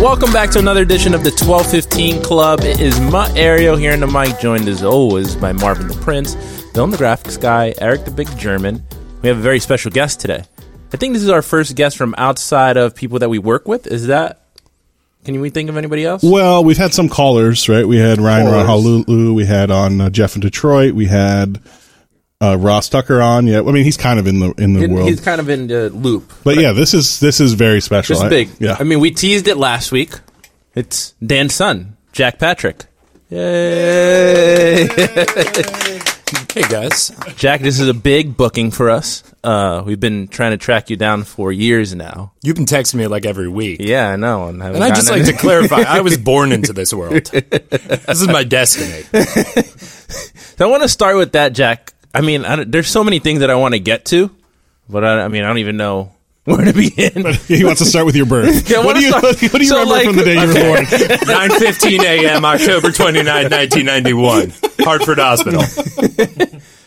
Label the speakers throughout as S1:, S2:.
S1: Welcome back to another edition of the 1215 Club. It is Mario here in the mic, joined as always by Marvin the Prince, Dylan the Graphics Guy, Eric the Big German. We have a very special guest today. I think this is our first guest from outside of people that we work with. Is that? Can we think of anybody else?
S2: Well, we've had some callers, right? We had Ryan. Honolulu. We had on uh, Jeff in Detroit. We had uh, Ross Tucker on. Yeah, I mean he's kind of in the in the
S1: He-
S2: world,
S1: He's kind of in the loop.
S2: but yeah, this is this is very special.
S1: This is
S2: I-
S1: big.
S2: yeah,
S1: I mean, we teased it last week. It's Dan's son, Jack Patrick. Yay!
S3: Hey guys,
S1: Jack, this is a big booking for us. Uh, we've been trying to track you down for years now.
S3: you've been texting me like every week,
S1: Yeah, I know. And,
S3: and I just like to clarify: I was born into this world. This is my destiny.
S1: So I want to start with that, Jack. I mean, I there's so many things that I want to get to, but I, I mean, I don't even know where to begin.
S2: But he wants to start with your birth.
S1: Yeah,
S2: what do you
S1: start-
S2: what do you
S1: so,
S2: remember
S1: like-
S2: from the day you were born?
S3: 9:15 a.m. October 29, 1991, Hartford Hospital.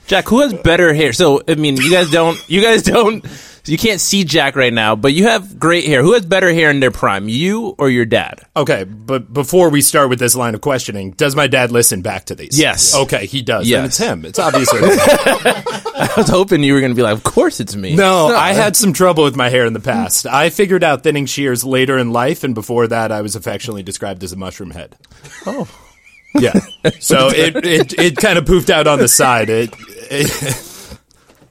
S1: Jack, who has better hair? So, I mean, you guys don't, you guys don't, you can't see Jack right now, but you have great hair. Who has better hair in their prime, you or your dad?
S3: Okay, but before we start with this line of questioning, does my dad listen back to these?
S1: Yes.
S3: Okay, he does.
S1: Yes.
S3: And it's him. It's obviously him.
S1: I was hoping you were going to be like, of course it's me.
S3: No, I had some trouble with my hair in the past. I figured out thinning shears later in life, and before that, I was affectionately described as a mushroom head.
S1: Oh.
S3: Yeah. So it it, it kind of poofed out on the side. It, it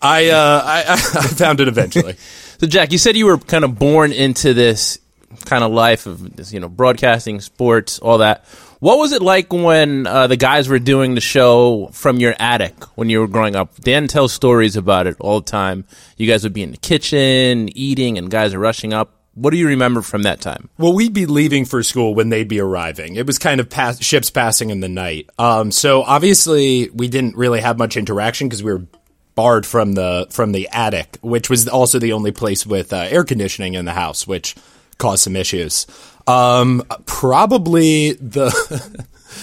S3: I, uh, I I found it eventually.
S1: So, Jack, you said you were kind of born into this kind of life of this, you know, broadcasting, sports, all that. What was it like when uh, the guys were doing the show from your attic when you were growing up? Dan tells stories about it all the time. You guys would be in the kitchen eating, and guys are rushing up. What do you remember from that time?
S3: Well, we'd be leaving for school when they'd be arriving. It was kind of pass- ships passing in the night. Um, so obviously we didn't really have much interaction because we were barred from the from the attic, which was also the only place with uh, air conditioning in the house, which caused some issues. Um, probably the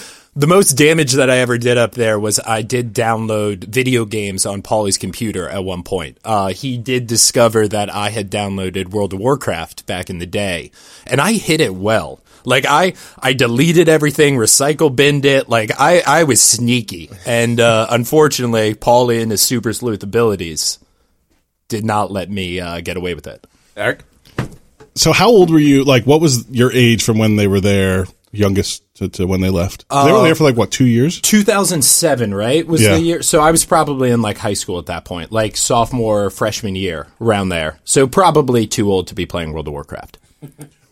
S3: the most damage that I ever did up there was I did download video games on Paulie's computer at one point. Uh, he did discover that I had downloaded World of Warcraft back in the day, and I hid it well. Like I, I deleted everything, recycle binned it. Like I, I was sneaky, and uh, unfortunately, Paulie and his super sleuth abilities did not let me uh, get away with it.
S1: Eric?
S2: So, how old were you? Like, what was your age from when they were there, youngest to, to when they left? they were there for like what two years?
S3: 2007, right? Was
S2: Yeah.
S3: the year. So I was probably in like high school at that point, like sophomore, freshman year, around there. So probably too old to be playing World of Warcraft.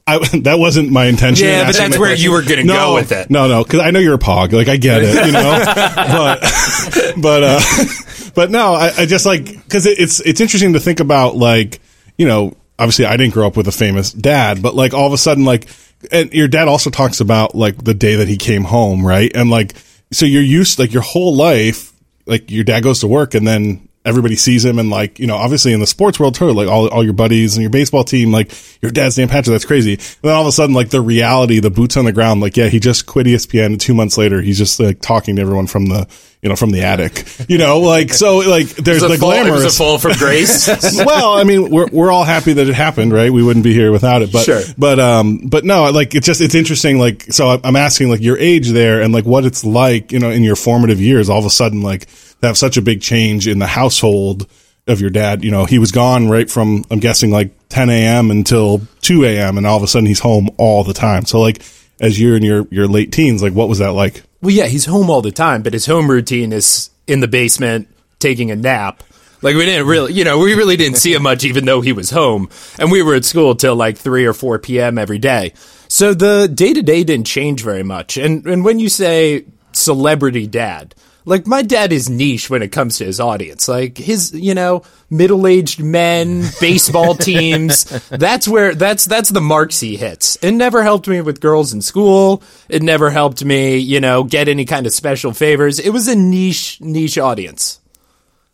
S2: I, that wasn't my intention.
S3: Yeah, but that's where
S2: question.
S3: you were gonna
S2: no,
S3: go with it.
S2: No, no, because I know you're a pog. Like I get it, you know. but, but, uh, but no, I, I just like because it, it's it's interesting to think about like you know. Obviously, I didn't grow up with a famous dad, but like all of a sudden, like, and your dad also talks about like the day that he came home, right? And like, so you're used like your whole life, like your dad goes to work and then everybody sees him and like you know obviously in the sports world too like all, all your buddies and your baseball team like your dad's Dan Patrick that's crazy and then all of a sudden like the reality the boots on the ground like yeah he just quit ESPN and two months later he's just like talking to everyone from the you know from the attic you know like so like there's the
S3: fall- it was
S2: glamorous
S3: a fall from grace.
S2: well, I mean, we're we're all happy that it happened, right? We wouldn't be here without it. But
S3: Sure.
S2: but um but no, like it's just it's interesting. Like so, I'm- asking like your age there and like what it's like, you know, in your formative years. All of a sudden, like have such a big change in the household of your dad. You know, he was gone right from I'm guessing like 10 a.m. until 2 a.m. and all of a sudden he's home all the time. So like as you're in your your late teens, like what was that like?
S3: well, yeah, he's home all the time, but his home routine is in the basement taking a nap. Like we didn't really, you know, we really didn't see him much, even though he was home, and we were at school till like three or four p.m. every day. So the day to day didn't change very much. And and when you say celebrity dad, Like my dad is niche when it comes to his audience. Like his, you know, middle-aged men, baseball teams. That's where that's that's the marks he hits. It never helped me with girls in school. It never helped me, you know, get any kind of special favors. It was a niche niche audience.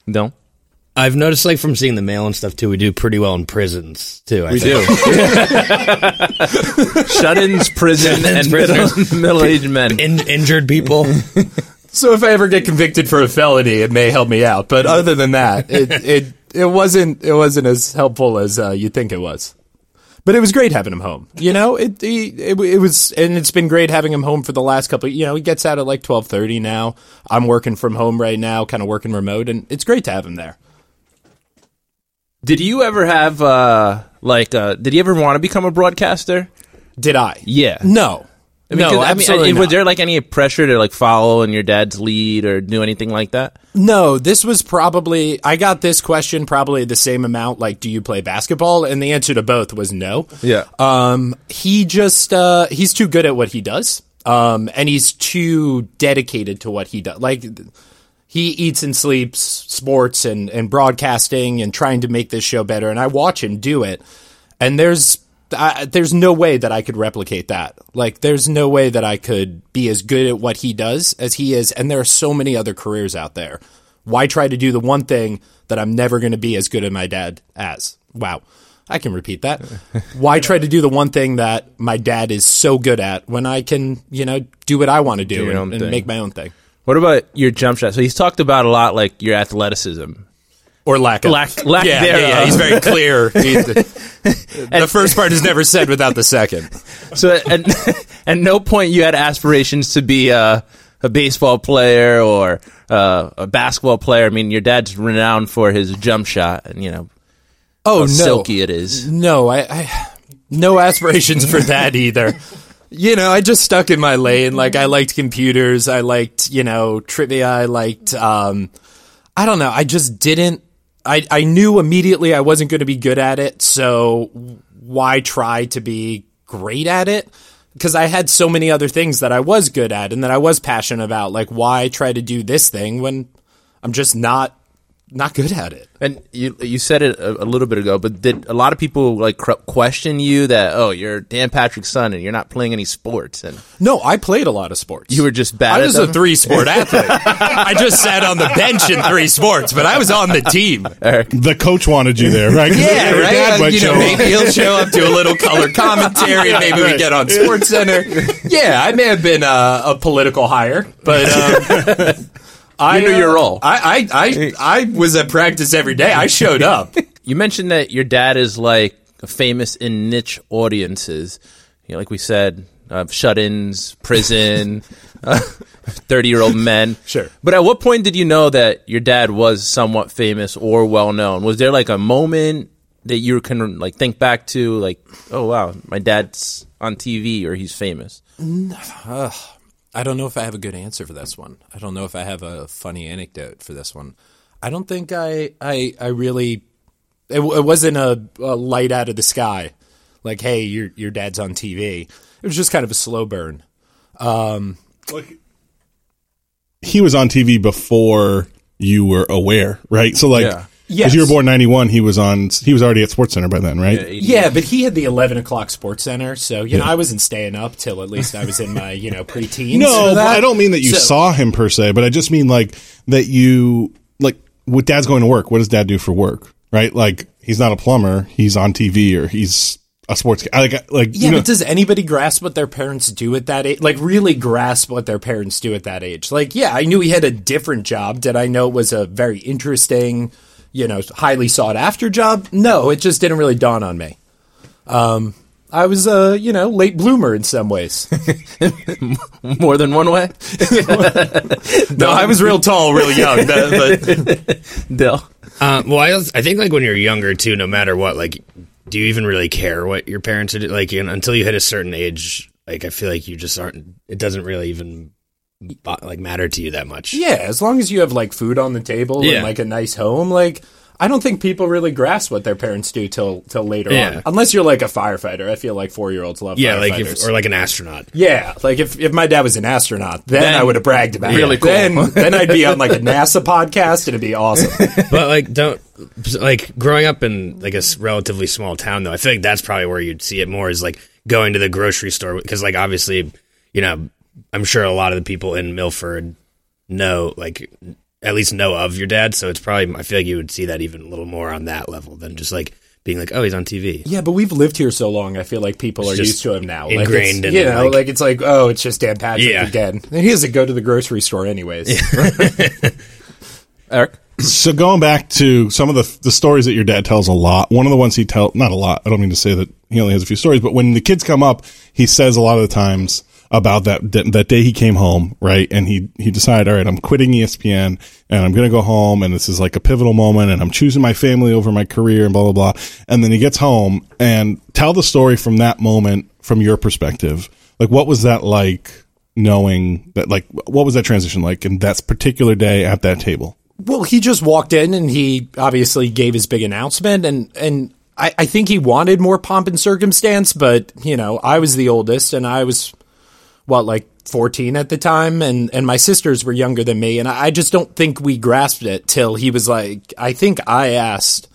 S1: No.
S4: I've noticed, like from seeing the mail and stuff too, we do pretty well in prisons too. I
S1: We
S4: think.
S1: do. Shut-ins, prison,
S4: Shut-ins,
S1: and middle, middle-aged men.
S4: In, injured people.
S3: So if I ever get convicted for a felony, it may help me out. But other than that, it it it wasn't it wasn't as helpful as uh, you think it was. But it was great having him home. You know, it, he, it it was, and it's been great having him home for the last couple. You know, he gets out at like twelve thirty now. I'm working from home right now, kind of working remote, and it's great to have him there.
S1: Did you ever have uh like uh did you ever want to become a broadcaster?
S3: Did I?
S1: Yeah.
S3: No.
S1: I mean, 'cause,
S3: no,
S1: I mean,
S3: absolutely
S1: was there like any pressure to like follow in your dad's lead or do anything like that?
S3: No, this was probably I got this question probably the same amount like do you play basketball and the answer to both was no.
S1: Yeah.
S3: Um he just uh he's too good at what he does. Um and he's too dedicated to what he does. Like he eats and sleeps sports and and broadcasting and trying to make this show better and I watch him do it. And there's I, there's no way that I could replicate that. Like, there's no way that I could be as good at what he does as he is. And there are so many other careers out there. Why try to do the one thing that I'm never going to be as good as my dad as? Wow. I can repeat that. Why try to do the one thing that my dad is so good at when I can, you know, do what I want to do
S1: your
S3: and, and make my own thing?
S1: What about your jump shot? So he's talked about a lot like your athleticism.
S3: Or lack of.
S1: Lack- lack
S3: yeah, yeah, yeah. He's very clear. He's- the first part is never said without the second.
S1: So at, at no point you had aspirations to be a, a baseball player or uh, a basketball player. I mean, your dad's renowned for his jump shot, and you know
S3: Oh,
S1: how
S3: no.
S1: silky it is.
S3: No, I, I no aspirations for that either. You know, I just stuck in my lane. Like I liked computers, I liked, you know, trivia, I liked um I don't know, I just didn't I I knew immediately I wasn't going to be good at it, so why try to be great at it? Because I had so many other things that I was good at and that I was passionate about. Like why try to do this thing when I'm just not not good at it?
S1: And you you said it a, a little bit ago, but did a lot of people like cr- question you that oh you're Dan Patrick's son and you're not playing any sports and
S3: No, I played a lot of sports.
S1: you were just bad.
S3: I
S1: at
S3: was a three sport athlete. I just sat on the bench in three sports, but I was on the team.
S2: The coach wanted you there, right? 'Cause
S3: Yeah,
S2: your
S3: right.
S2: dad
S3: Uh, you know, maybe he'll show up to a little color commentary. and Maybe we get on Sports Center. Yeah, I may have been a, a political hire, but um, I
S1: knew
S3: uh,
S1: your role.
S3: I, I I I was at practice every day. I showed up.
S1: You mentioned that your dad is like famous in niche audiences. You know, like we said, uh, shut-ins, prison, thirty-year-old men.
S3: Sure.
S1: But at what point did you know that your dad was somewhat famous or well-known? Was there like a moment that you can like think back to, like, oh wow, my dad's on TV or he's famous?
S3: I don't know if I have a good answer for this one. I don't know if I have a funny anecdote for this one. I don't think I I, I really it, it wasn't a, a light out of the sky like hey your your dad's on TV. It was just kind of a slow burn.
S2: Um, like he was on TV before you were aware, right? So like,
S1: Yeah.
S2: Because
S3: Yes.
S2: you were born ninety one, he was on. He was already at Sports Center by then, right?
S3: Yeah, but he had the eleven o'clock Sports Center, so you know I wasn't staying up till at least I was in my you know preteens.
S2: No,
S3: that.
S2: I don't mean that you
S3: So-
S2: saw him per se, but I just mean like that you like with dad's going to work. What does dad do for work? Right? Like he's not a plumber. He's on TV or he's a sports guy. Like like
S3: Yeah,
S2: you know,
S3: but does anybody grasp what their parents do at that age? Like, really grasp what their parents do at that age? Like, yeah, I knew he had a different job. Did I know it was a very interesting, you know, highly sought after job? No, it just didn't really dawn on me. Um, I was a, you know, late bloomer in some ways.
S1: More than one way,
S3: no, I was real tall, real young. that- but
S1: Dill.
S4: Uh, well, I, I think like when you're younger too, no matter what, like, do you even really care what your parents are doing? Like, you know, until you hit a certain age, like, I feel like you just aren't. It doesn't really even bo- Uh, like matter to you that much.
S3: Yeah, as long as you have like food on the table
S4: Yeah.
S3: and like a nice home, like I don't think people really grasp what their parents do till till later
S4: Yeah.
S3: on, unless you're like a firefighter. I feel like four year olds love
S4: Yeah, like if, or like an astronaut.
S3: yeah, like if, if my dad was an astronaut, then,
S1: Then-
S3: I would have bragged about
S1: Really
S3: it.
S1: cool.
S3: Then then I'd be on like a NASA podcast and it'd be awesome.
S4: but like don't like growing up in like a relatively small town though i feel like that's probably where you'd see it more is like going to the grocery store because like obviously you know i'm sure a lot of the people in milford know like at least know of your dad so it's probably i feel like you would see that even a little more on that level than just like being like oh he's on tv
S3: Yeah, but we've lived here so long. I feel like people
S4: It's
S3: are used to him now.
S4: ingrained
S3: like
S4: in
S3: it's, you
S4: it,
S3: know,
S4: like-
S3: like, it's like, oh, it's just Dan Patrick
S4: Yeah.
S3: again. And he doesn't go to the grocery store anyways.
S1: Eric.
S2: So going back to some of the the stories that your dad tells a lot. One of the ones he tell not a lot. I don't mean to say that he only has a few stories, but when the kids come up, he says a lot of the times about that that, day he came home, right? And he he decided, all right, I'm quitting ESPN and I'm going to go home and this is like a pivotal moment and I'm choosing my family over my career and blah blah blah. And then he gets home and tell the story from that moment from your perspective. Like what was that like knowing that like what was that transition like in that particular day at that table?
S3: Well, he just walked in and he obviously gave his big announcement and and I, I think he wanted more pomp and circumstance, but you know, I was the oldest and I was what, like fourteen at the time and, and my sisters were younger than me and I I just don't think we grasped it till he was like I think I asked,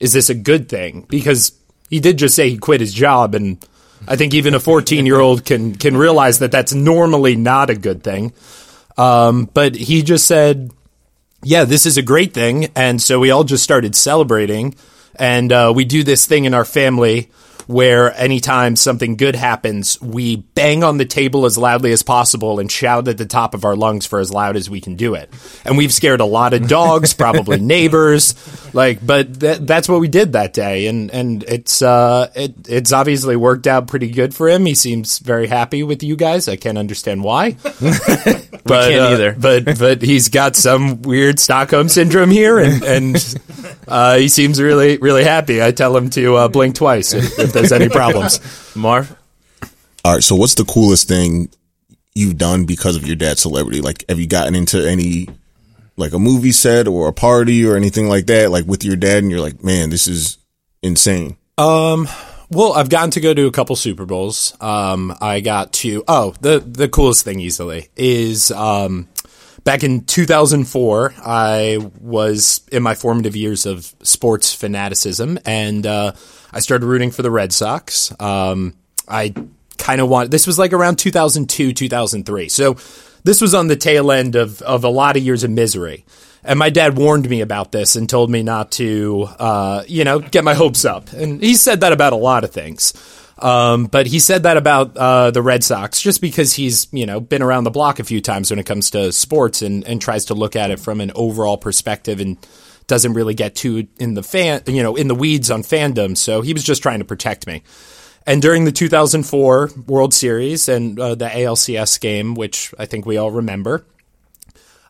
S3: Is this a good thing? Because he did just say he quit his job and I think even a 14 year old can can realize that that's normally not a good thing. Um, but he just said, yeah, this is a great thing. And so we all just started celebrating. And uh, we do this thing in our family where anytime something good happens, we bang on the table as loudly as possible and shout at the top of our lungs for as loud as we can do it. And we've scared a lot of dogs, probably neighbors, like, but that, that's what we did that day. And, and it's, uh, it, it's obviously worked out pretty good for him. He seems very happy with you guys. I can't understand why. but,
S1: can't
S3: uh,
S1: either.
S3: But, but he's got some weird Stockholm syndrome here and, and, uh, he seems really, really happy. I tell him to, uh, blink twice if, if there's any problems.
S1: Marv.
S5: All right. So, what's the coolest thing you've done because of your dad's celebrity? Like, have you gotten into any, like a movie set or a party or anything like that, like with your dad, and you're like, man, this is insane.
S3: Um, well, I've gotten to go to a couple Super Bowls. Um, I got to oh the the coolest thing easily is um, back in 2004. I was in my formative years of sports fanaticism, and uh, I started rooting for the Red Sox. Um, I kind of want this was like around 2002 2003 so this was on the tail end of, of a lot of years of misery and my dad warned me about this and told me not to uh, you know get my hopes up and he said that about a lot of things um, but he said that about uh, the Red Sox just because he's you know been around the block a few times when it comes to sports and, and tries to look at it from an overall perspective and doesn't really get too in the fan you know in the weeds on fandom. So he was just trying to protect me. And during the 2004 World Series and uh, the ALCS game, which I think we all remember,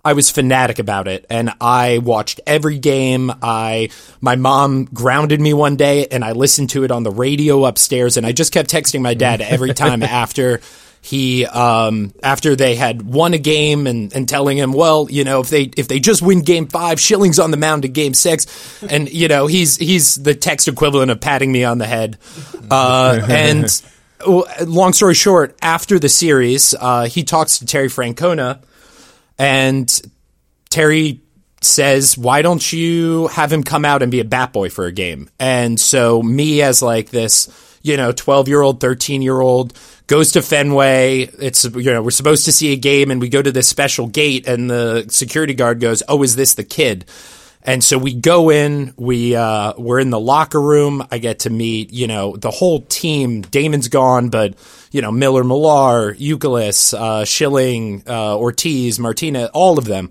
S3: I was fanatic about it and I watched every game. I my mom grounded me one day and I listened to it on the radio upstairs and I just kept texting my dad every time after he um after they had won a game and and telling him, well, you know, if they if they just win game 5, Schilling's on the mound in game 6 and you know, he's he's the text equivalent of patting me on the head. Uh and long story short, after the series, uh, he talks to Terry Francona and Terry says, "Why don't you have him come out and be a bat boy for a game?" And so me as like this, you know, 12-year-old, 13-year-old goes to Fenway. It's you know, we're supposed to see a game and we go to this special gate and the security guard goes, "Oh, is this the kid?" And so we go in, we uh, we're in the locker room. I get to meet, you know, the whole team. Damon's gone, but you know, Miller, Millar, Youkilis, uh, Schilling, uh, Ortiz, Martinez, all of them.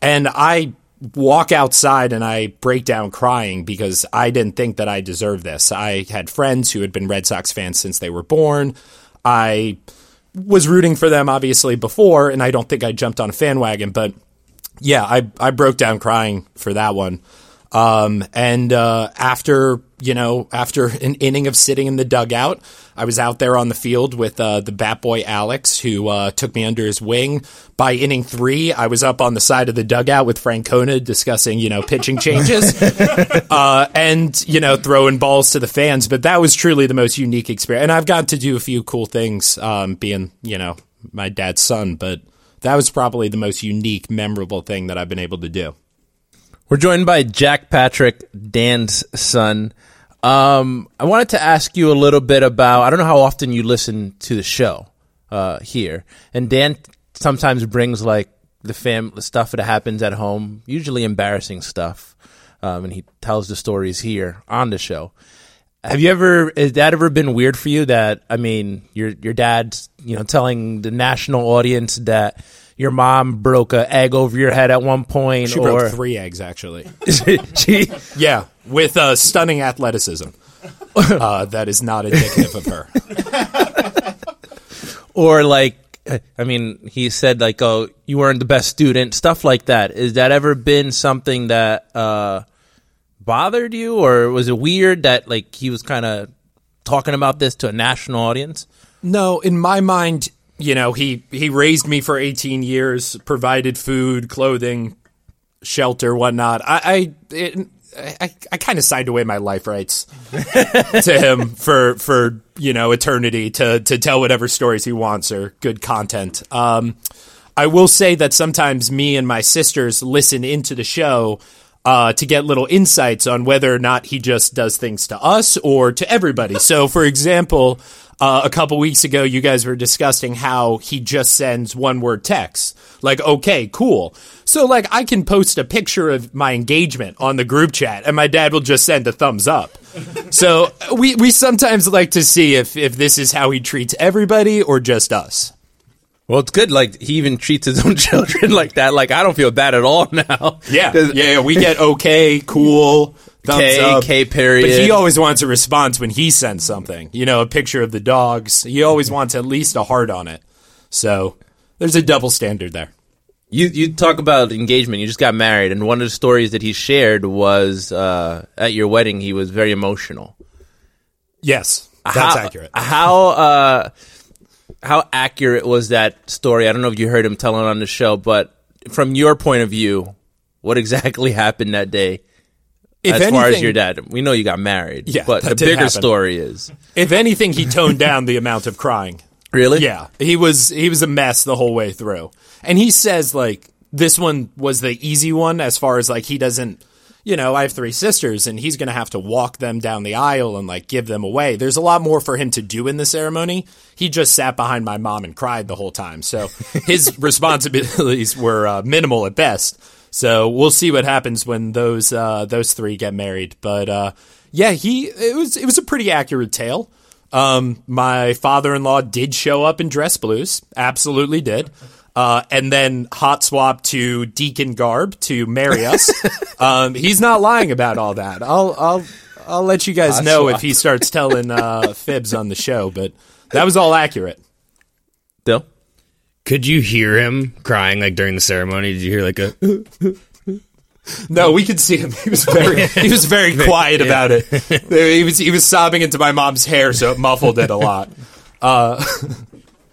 S3: And I walk outside and I break down crying because I didn't think that I deserved this. I had friends who had been Red Sox fans since they were born. I was rooting for them obviously before, and I don't think I jumped on a fan wagon, but yeah, I I broke down crying for that one. Um, and uh, after you know, after an inning of sitting in the dugout, I was out there on the field with uh, the bat boy Alex, who uh, took me under his wing. By inning three, I was up on the side of the dugout with Francona discussing you know pitching changes, uh, and you know throwing balls to the fans. But that was truly the most unique experience, and I've got to do a few cool things, um, being you know my dad's son, but. That was probably the most unique, memorable thing that I've been able to do.
S1: We're joined by Jack Patrick, Dan's son. Um, I wanted to ask you a little bit about. I don't know how often you listen to the show uh, here, and Dan sometimes brings like the fam the stuff that happens at home, usually embarrassing stuff, um, and he tells the stories here on the show. Have you ever? Has that ever been weird for you? That I mean, your your dad's you know telling the national audience that your mom broke a egg over your head at one point,
S3: She
S1: or
S3: broke three eggs, actually.
S1: she
S3: Yeah, with uh, stunning athleticism. Uh, that is not indicative of her.
S1: or like I mean, he said like, "Oh, you weren't the best student," stuff like that. Is that ever been something that uh, bothered you, or was it weird that like he was kind of talking about this to a national audience?
S3: No, in my mind, you know, he he raised me for 18 years, provided food, clothing, shelter, whatnot. I I it, I, I kind of signed away my life rights to him for for you know eternity to to tell whatever stories he wants or good content. Um, I will say that sometimes me and my sisters listen into the show uh, to get little insights on whether or not he just does things to us or to everybody. So, for example, uh, a couple weeks ago, you guys were discussing how he just sends one word text. Like, okay, cool. So, like, I can post a picture of my engagement on the group chat, and my dad will just send a thumbs up. so, we, we sometimes like to see if, if this is how he treats everybody or just us.
S1: Well, it's good. Like he even treats his own children like that. Like I don't feel bad at all now.
S3: Yeah, yeah, yeah. We get okay, cool, thumbs
S1: K,
S3: up.
S1: K period.
S3: But he always wants a response when he sends something. You know, a picture of the dogs. He always wants at least a heart on it. So there's a double standard there.
S1: You you talk about engagement. You just got married, and one of the stories that he shared was uh, at your wedding. He was very emotional.
S3: Yes, that's
S1: how,
S3: accurate.
S1: How uh, how accurate was that story? I don't know if you heard him tell it on the show, but from your point of view, what exactly happened that day?
S3: If
S1: as far as your dad, we know you got married.
S3: Yeah,
S1: but the bigger
S3: happen.
S1: story is
S3: If anything, he toned down the amount of crying.
S1: really.
S3: Yeah, he was he was a mess the whole way through. And he says like this one was the easy one as far as like he doesn't you know, I have three sisters and he's going to have to walk them down the aisle and like give them away. There's a lot more for him to do in the ceremony. He just sat behind my mom and cried the whole time. So his responsibilities were uh, minimal at best. So we'll see what happens when those uh, those three get married. But uh, yeah, he it was it was a pretty accurate tale. Um, my father-in-law did show up in dress blues, absolutely did. Uh, and then hot swap to deacon garb to marry us. um, he's not lying about all that. I'll I'll I'll let you guys know if he starts telling uh, fibs on the show, but that was all accurate.
S1: Still,
S4: Could you hear him crying like during the ceremony? Did you hear like a?
S3: No, we could see him. He was very he was very quiet about it. He was he was sobbing into my mom's hair, so it muffled it a lot.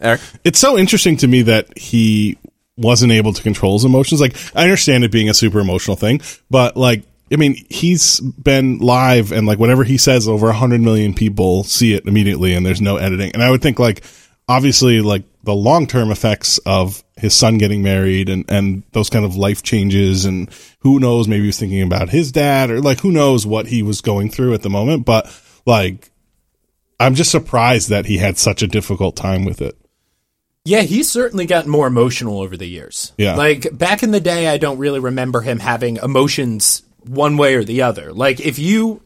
S1: Eric.
S2: it's so interesting to me that he wasn't able to control his emotions. Like, I understand it being a super emotional thing, but like, I mean, he's been live and like whatever he says, over a hundred million people see it immediately and there's no editing. And I would think like, obviously, like the long term effects of his son getting married and, and those kind of life changes and who knows, maybe he was thinking about his dad or like who knows what he was going through at the moment. But like, I'm just surprised that he had such a difficult time with it.
S3: Yeah, he's certainly gotten more emotional over the years.
S2: Yeah.
S3: Like back in the day, I don't really remember him having emotions one way or the other. Like if you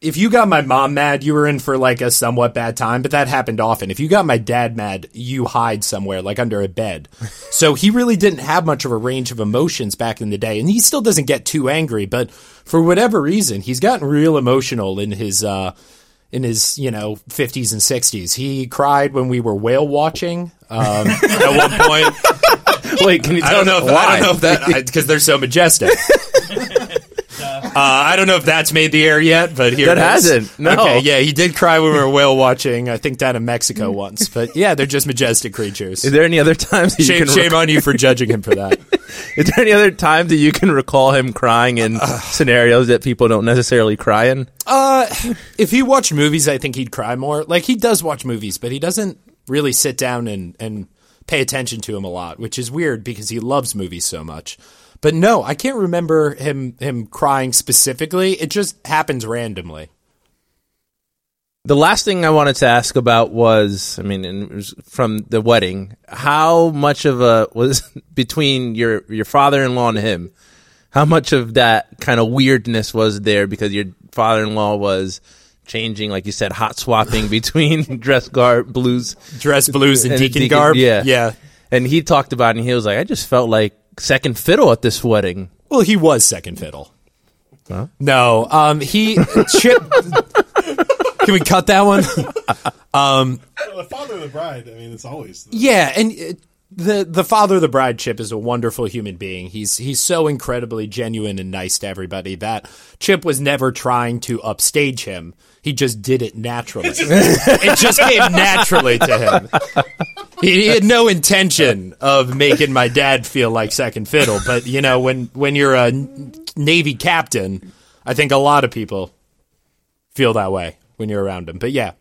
S3: if you got my mom mad, you were in for like a somewhat bad time, but that happened often. If you got my dad mad, you hide somewhere, like under a bed. so he really didn't have much of a range of emotions back in the day, and he still doesn't get too angry, but for whatever reason, he's gotten real emotional in his uh in his, you know, 50s and 60s. He cried when we were whale watching um, at one point.
S1: Wait, can you tell
S3: I don't know if
S1: why?
S3: I don't know if that because they're so majestic. I don't know if that's made the air yet, but here
S1: That
S3: it is.
S1: hasn't, no.
S3: Okay, yeah, he did cry when we were whale watching. I think down in Mexico once, but yeah, they're just majestic creatures.
S1: Is there any other times
S3: Shame,
S1: can
S3: shame on you for judging him for that.
S1: Is there any other time that you can recall him crying in scenarios that people don't necessarily cry in?
S3: Uh, if he watched movies, I think he'd cry more. Like he does watch movies, but he doesn't really sit down and and pay attention to him a lot, which is weird because he loves movies so much. But no, I can't remember him him crying specifically. It just happens randomly.
S1: The last thing I wanted to ask about was, I mean, was from the wedding, how much of a was between your your father-in-law and him? How much of that kind of weirdness was there because your father-in-law was changing, like you said, hot swapping between dress garb, blues,
S3: Dress blues and,
S1: And
S3: deacon,
S1: deacon-
S3: garb.
S1: yeah.
S3: yeah.
S1: and he talked about it and he was like, I just felt like second fiddle at this wedding.
S3: Well, he was second fiddle. No, um, he Chip. Can we cut that one?
S2: the father of the bride. I mean, it's always.
S3: Yeah, and uh, the the father of the bride Chip is a wonderful human being. He's he's so incredibly genuine and nice to everybody that Chip was never trying to upstage him. He just did it naturally. it just came naturally to him. He, he had no intention of making my dad feel like second fiddle, but you know when when you're a Navy captain, I think a lot of people feel that way when you're around him. But yeah,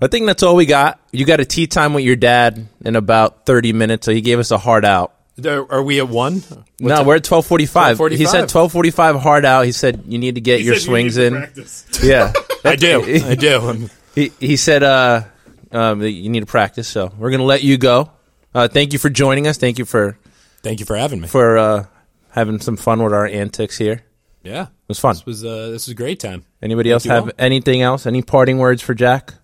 S1: I think that's all we got. You got a tea time with your dad in about 30 minutes, so he gave us a hard out.
S3: Are are we at one?
S1: no, we're at 1245.
S3: 12:45.
S1: He said 1245 hard out. He said you need to get your swings in. Yeah.
S3: I do. I do. I'm-
S1: He, he said uh, um, you need to practice, so we're going to let you go. Uh, thank you for joining us. Thank you for,
S3: Thank you for having me.
S1: for uh, having some fun with our antics here.
S3: Yeah, it
S1: was fun.
S3: this was uh, this was a great time.
S1: Anybody else have
S3: all.
S1: anything else? Any parting words for Jack?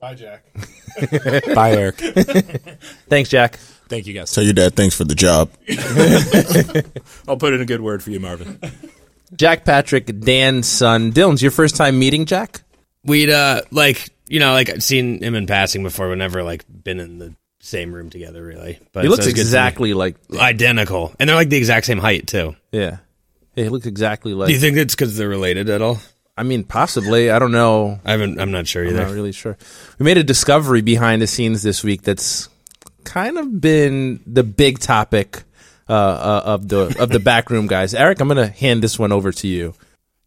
S2: Bye, Jack.
S3: Bye, Eric.
S1: Thanks, Jack.
S3: Thank you guys.
S5: Tell your dad thanks for the job.
S3: I'll put in a good word for you, Marvin.
S1: Jack Patrick, Dan's son. Dylan's your first time meeting Jack?
S4: We'd uh like you know like I've seen him in passing before. We've never like been in the same room together really. But
S1: He looks
S4: so it's good to
S1: exactly like
S4: identical, and they're like the exact same height too.
S1: yeah. Yeah, he looks exactly like.
S4: Do you think it's because they're related at all?
S1: I mean, possibly. I don't know.
S4: I haven't. I'm not sure
S1: I'm
S4: either.
S1: not really sure. We made a discovery behind the scenes this week that's kind of been the big topic uh, uh, of the of the backroom guys. Eric, I'm going to hand this one over to you.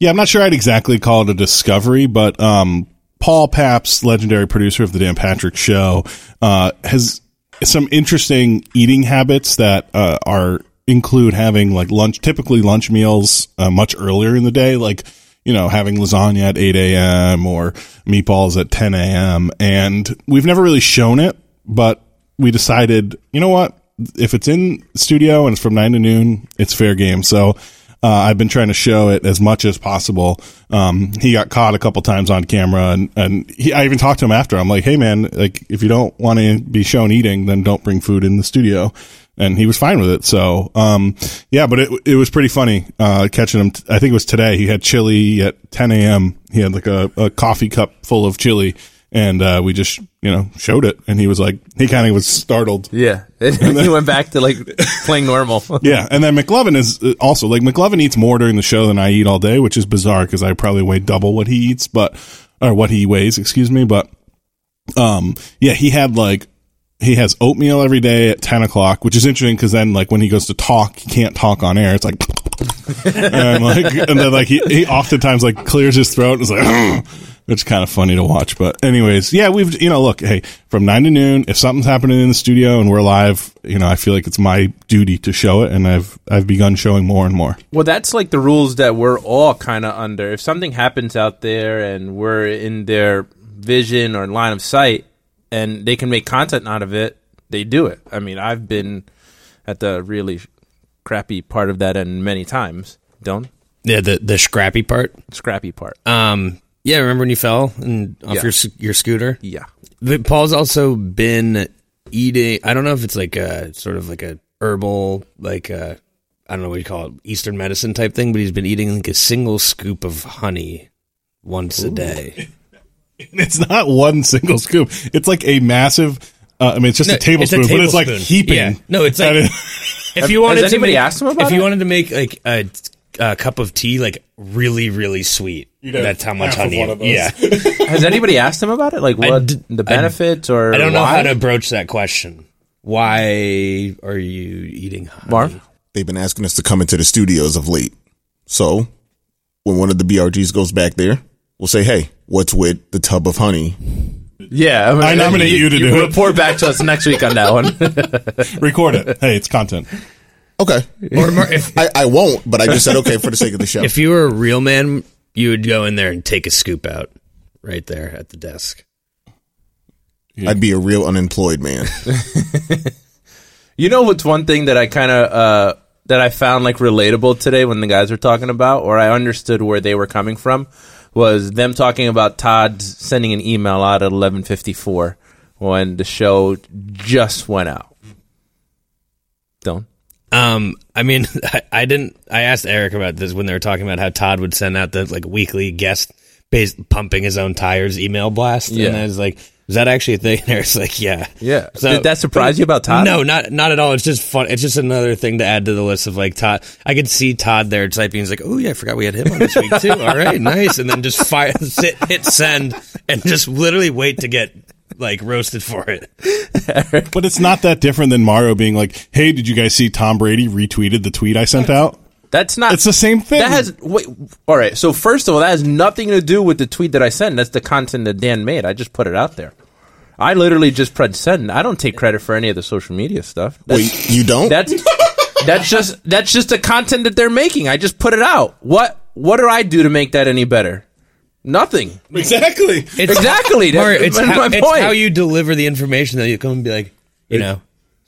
S2: Yeah, I'm not sure I'd exactly call it a discovery, but um, Paul Pabst, legendary producer of the Dan Patrick Show, uh, has some interesting eating habits that uh, are include having like lunch, typically lunch meals uh, much earlier in the day, like you know having lasagna at 8 a.m. or meatballs at 10 a.m. And we've never really shown it, but we decided, you know what, if it's in studio and it's from nine to noon, it's fair game. So. Uh, I've been trying to show it as much as possible. Um, he got caught a couple times on camera, and and he, I even talked to him after. I'm like, hey man, like if you don't want to be shown eating, then don't bring food in the studio. And he was fine with it. So, um, yeah, but it it was pretty funny uh, catching him. T- I think it was today. He had chili at 10 a.m. He had like a, a coffee cup full of chili, and uh, we just you know showed it, and he was like, he kind of was startled.
S1: Yeah, and he went back to like playing normal.
S2: Yeah, and then McLovin is uh, also like McLovin eats more during the show than I eat all day, which is bizarre because I probably weigh double what he eats, but or what he weighs, excuse me. But um, yeah, he had like he has oatmeal every day at ten o'clock, which is interesting because then like when he goes to talk, he can't talk on air. It's like. and like, and then like he, he oftentimes like clears his throat and is like, is kind of funny to watch. But anyways, yeah, we've you know, look, hey, from nine to noon, if something's happening in the studio and we're live, you know, I feel like it's my duty to show it, and I've I've begun showing more and more.
S1: Well, that's like the rules that we're all kind of under. If something happens out there and we're in their vision or line of sight, and they can make content out of it, they do it. I mean, I've been at the really crappy part of that end many times. Don't
S4: Yeah, the the scrappy part.
S1: scrappy part.
S4: Um, yeah, remember when you fell and off
S1: Yeah.
S4: your your scooter?
S1: Yeah.
S4: But Paul's also been eating. I don't know if it's like a sort of like a herbal, like a I don't know what you call it, Eastern medicine type thing. But he's been eating like a single scoop of honey once a day.
S2: It's not one single scoop; it's like a massive. Uh, I mean, it's just
S4: No,
S2: a tablespoon, but it's like
S4: tablespoon.
S2: heaping.
S4: Yeah. No, it's like
S2: it-
S4: if you wanted
S1: Has
S4: to
S1: anybody
S4: make,
S1: asked him about
S4: if you
S1: it?
S4: wanted to make like a uh, cup of tea like really, really sweet.
S2: have
S4: That's how much
S2: half of
S4: honey.
S2: one of those.
S4: Yeah,
S1: Has anybody asked him about it? Like what
S4: d-
S1: the
S4: I-
S1: benefits or
S4: I don't know
S1: why?
S4: how to broach that question. Why are you eating honey?
S1: Marv?
S5: They've been asking us to come into the studios of late. So when one of the BRGs goes back there, we'll say, "Hey, what's with the tub of honey?"
S1: Yeah,
S2: I nominate you to do it.
S1: Report back to us next week on that one.
S2: Record it. Hey, it's content.
S5: Okay,
S4: Or if
S5: I, I won't, but I just said okay for the sake of the show.
S4: if you were a real man, you would go in there and take a scoop out right there at the desk.
S5: I'd be a real unemployed man.
S1: You know what's one thing that I kind of uh, that I found like relatable today when the guys were talking about, or I understood where they were coming from, was them talking about Todd sending an email out at eleven fifty four when the show just went out. Don't.
S4: Um, I mean, I, I didn't. I asked Eric about this when they were talking about how Todd would send out the like weekly guest based pumping his own tires email blast,
S1: Yeah.
S4: and I was like, "Is that actually a thing?" And Eric's like, "Yeah,
S1: Yeah.
S4: So-
S1: Did that surprise you about Todd?
S4: No, not not at all. It's just fun. It's just another thing to add to the list of like Todd. I could see Todd there typing. He's like, "Oh yeah, I forgot we had him on this week too. All right, nice." And then just fire, sit, hit send, and just literally wait to get like roasted for it.
S2: But it's not that different than Mario being like, "Hey, did you guys see Tom Brady retweeted the tweet I sent out?"
S1: That's not.
S2: It's the same thing.
S1: That has wait. All right. So first of all, that has nothing to do with the tweet that I sent. That's the content that Dan made. I just put it out there. I literally just pressed send. I don't take credit for any of the social media stuff. That's,
S5: Wait, you don't?
S1: that's that's just that's just the content that they're making. I just put it out. What what do I do to make that any better? Nothing.
S2: exactly.
S4: It's,
S1: Exactly. That's-
S4: it's,
S1: that's
S4: how,
S1: my
S4: it's how you deliver the information that you come and be like, you know,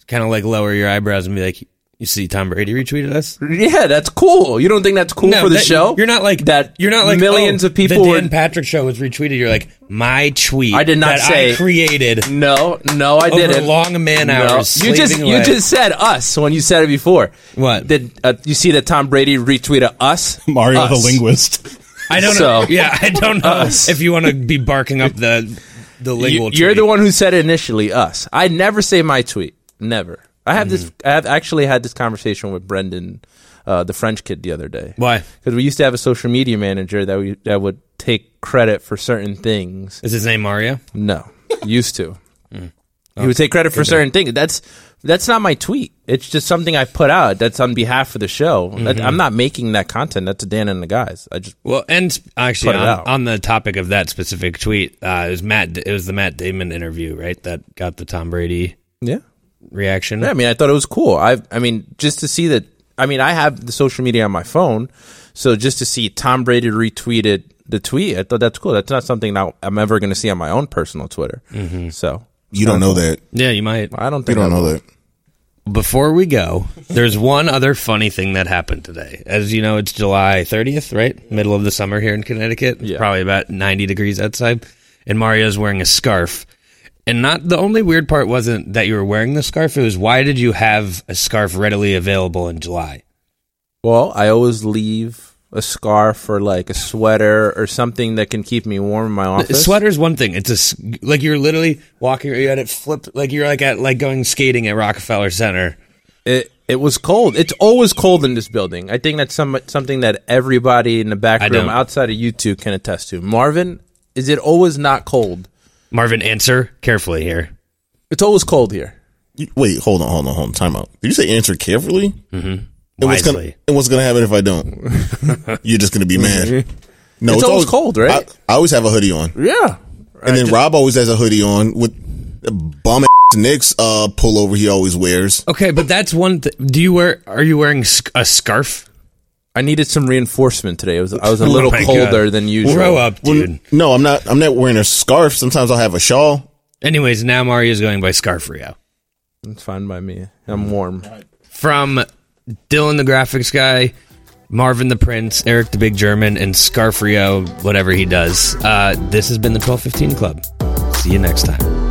S4: kind of like lower your eyebrows and be like, "You see, Tom Brady retweeted us."
S1: Yeah, that's cool. You don't think that's cool for the
S4: that-
S1: show?
S4: You're not like
S1: that.
S4: You're not like
S1: millions
S4: oh,
S1: of people.
S4: The
S1: were,
S4: Dan Patrick show was retweeted. You're like my tweet.
S1: I did not
S4: that
S1: say-
S4: I created.
S1: no, no, I
S4: Over
S1: didn't.
S4: long man
S1: No.
S4: hours,
S1: You just
S4: slaving
S1: you just said us when you said it before.
S4: What?
S1: did uh, you see that Tom Brady retweeted us?
S2: Mario
S1: Us.
S2: the linguist.
S4: I don't
S1: So-
S4: know. Yeah, I don't know
S1: Us.
S4: if you want to be barking up the the
S1: You,
S4: lingual.
S1: you're the one who said it initially. Us. I never say my tweet. Never. I have this.
S4: Mm-hmm.
S1: I have actually had this conversation with Brendan, uh, the French kid, the other day.
S4: Why?
S1: Because we used to have a social media manager that we that would take credit for certain things.
S4: Is his name Mario?
S1: No, used to.
S4: Mm.
S1: He would take credit for certain things. That's that's not my tweet. It's just something I put out. That's on behalf of the show.
S4: Mm-hmm.
S1: I'm not making that content. That's Dan and the guys. I just
S4: Well, and actually, on, on the topic of that specific tweet, uh, it was Matt. It was the Matt Damon interview, right? That got the Tom Brady
S1: yeah.
S4: Reaction.
S1: Yeah, I mean, I thought it was cool. I, I mean, just to see that. I mean, I have the social media on my phone, so just to see Tom Brady retweeted the tweet, I thought that's cool. That's not something that I'm ever going to see on my own personal Twitter.
S4: Mm-hmm.
S1: So
S5: you don't know that.
S4: yeah, you might.
S1: I don't think You
S5: don't
S1: I
S5: know
S1: will.
S5: that.
S4: Before we go, there's one other funny thing that happened today. As you know, it's July 30th, right? Middle of the summer here in Connecticut.
S1: Yeah.
S4: Probably about 90 degrees outside. And Mario's wearing a scarf. And not the only weird part wasn't that you were wearing the scarf, it was why did you have a scarf readily available in July?
S1: Well, I always leave a scarf or like a sweater or something that can keep me warm in my
S4: A
S1: office.
S4: sweater's one thing. It's a like you're literally walking. You had it flipped like you're like at like going skating at Rockefeller Center.
S1: It it was cold. It's always cold in this building. I think that's some something that everybody in the back room outside of you two can attest to. Marvin, is it always not cold?
S4: Marvin, answer carefully here.
S1: It's always cold here.
S5: You- Wait, hold on, hold on, hold on. Time out. Did you say answer carefully? Mm-hmm. And what's gonna,
S4: Wisely.
S5: and what's gonna happen if I don't? You're just gonna be mad. No,
S1: It's always cold, right?
S5: I, I always have a hoodie on,
S1: Yeah.
S5: and then Rob always has a hoodie on with the bum ass Knicks uh, pullover he always wears.
S4: Okay, but that's one. Th- do you wear? Are you wearing sc- a scarf?
S1: I needed some reinforcement today. It was I was a little
S4: Oh
S1: colder
S4: God.
S1: than usual.
S4: Grow up, dude.
S5: No, I'm not. I'm not wearing a scarf. Sometimes I'll have a shawl.
S4: Anyways, now Mario's going by Scarf Rio.
S1: It's fine by me. I'm warm.
S4: From Dylan the graphics guy, Marvin the Prince, Eric the Big German, and Scarf Rio, whatever he does. Uh, this has been the 1215 Club. See you next time.